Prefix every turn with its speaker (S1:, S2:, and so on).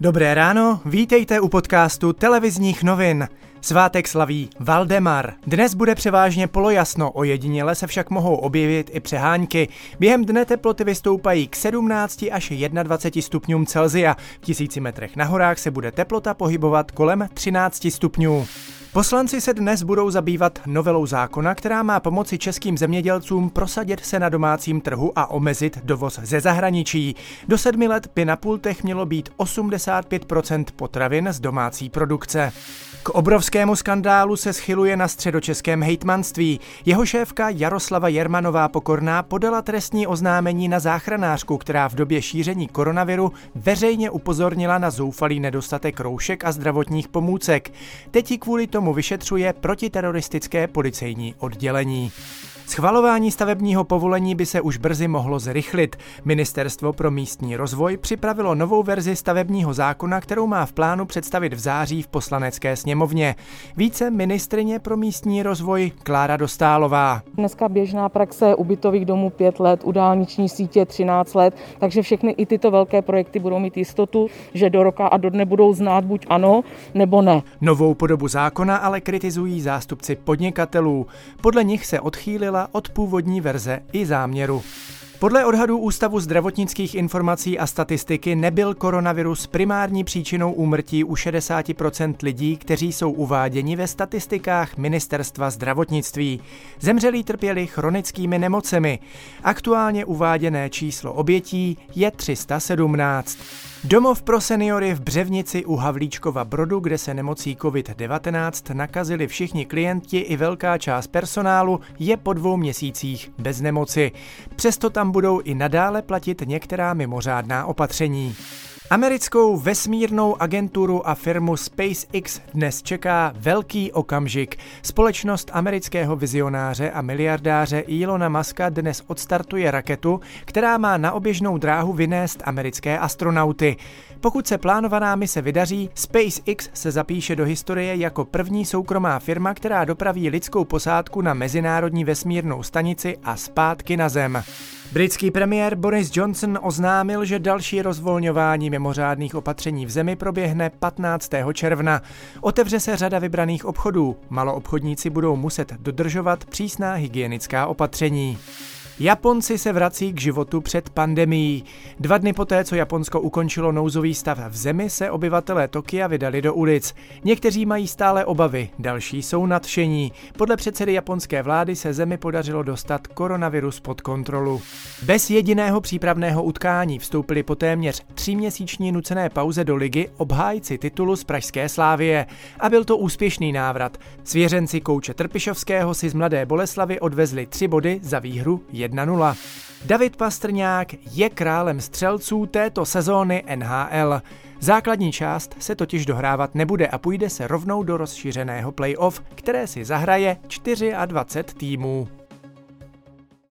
S1: Dobré ráno, vítejte u podcastu televizních novin. Svátek slaví Valdemar. Dnes bude převážně polojasno, ojediněle se však mohou objevit i přehánky. Během dne teploty vystoupají k 17 až 21 stupňům Celzia. V tisíci metrech na horách se bude teplota pohybovat kolem 13 stupňů. Poslanci se dnes budou zabývat novelou zákona, která má pomoci českým zemědělcům prosadit se na domácím trhu a omezit dovoz ze zahraničí. Do sedmi let by na pultech mělo být 85% potravin z domácí produkce. K obrovskému skandálu se schyluje na středočeském hejtmanství. Jeho šéfka Jaroslava Jermanová Pokorná podala trestní oznámení na záchranářku, která v době šíření koronaviru veřejně upozornila na zoufalý nedostatek roušek a zdravotních pomůcek. Teď kvůli tomu vyšetřuje protiteroristické policejní oddělení. Schvalování stavebního povolení by se už brzy mohlo zrychlit. Ministerstvo pro místní rozvoj připravilo novou verzi stavebního zákona, kterou má v plánu představit v září v poslanecké sněmovně. Více ministrině pro místní rozvoj Klára Dostálová.
S2: Dneska běžná praxe ubytových domů 5 let, u dálniční sítě 13 let, takže všechny i tyto velké projekty budou mít jistotu, že do roka a do dne budou znát buď ano nebo ne.
S1: Novou podobu zákona ale kritizují zástupci podnikatelů. Podle nich se odchýlila odchýlila od původní verze i záměru. Podle odhadů Ústavu zdravotnických informací a statistiky nebyl koronavirus primární příčinou úmrtí u 60% lidí, kteří jsou uváděni ve statistikách Ministerstva zdravotnictví. Zemřelí trpěli chronickými nemocemi. Aktuálně uváděné číslo obětí je 317. Domov pro seniory v Břevnici u Havlíčkova Brodu, kde se nemocí COVID-19 nakazili všichni klienti i velká část personálu, je po dvou měsících bez nemoci. Přesto tam budou i nadále platit některá mimořádná opatření. Americkou vesmírnou agenturu a firmu SpaceX dnes čeká velký okamžik. Společnost amerického vizionáře a miliardáře Elona Muska dnes odstartuje raketu, která má na oběžnou dráhu vynést americké astronauty. Pokud se plánovaná mise vydaří, SpaceX se zapíše do historie jako první soukromá firma, která dopraví lidskou posádku na mezinárodní vesmírnou stanici a zpátky na Zem. Britský premiér Boris Johnson oznámil, že další rozvolňování mimořádných opatření v zemi proběhne 15. června. Otevře se řada vybraných obchodů. Maloobchodníci budou muset dodržovat přísná hygienická opatření. Japonci se vrací k životu před pandemií. Dva dny poté, co Japonsko ukončilo nouzový stav v zemi, se obyvatelé Tokia vydali do ulic. Někteří mají stále obavy, další jsou nadšení. Podle předsedy japonské vlády se zemi podařilo dostat koronavirus pod kontrolu. Bez jediného přípravného utkání vstoupili po téměř tříměsíční nucené pauze do ligy obhájci titulu z Pražské slávie. A byl to úspěšný návrat. Svěřenci kouče Trpišovského si z Mladé Boleslavy odvezli tři body za výhru 1-0. David Pastrňák je králem střelců této sezóny NHL. Základní část se totiž dohrávat nebude a půjde se rovnou do rozšířeného playoff, které si zahraje 24 týmů.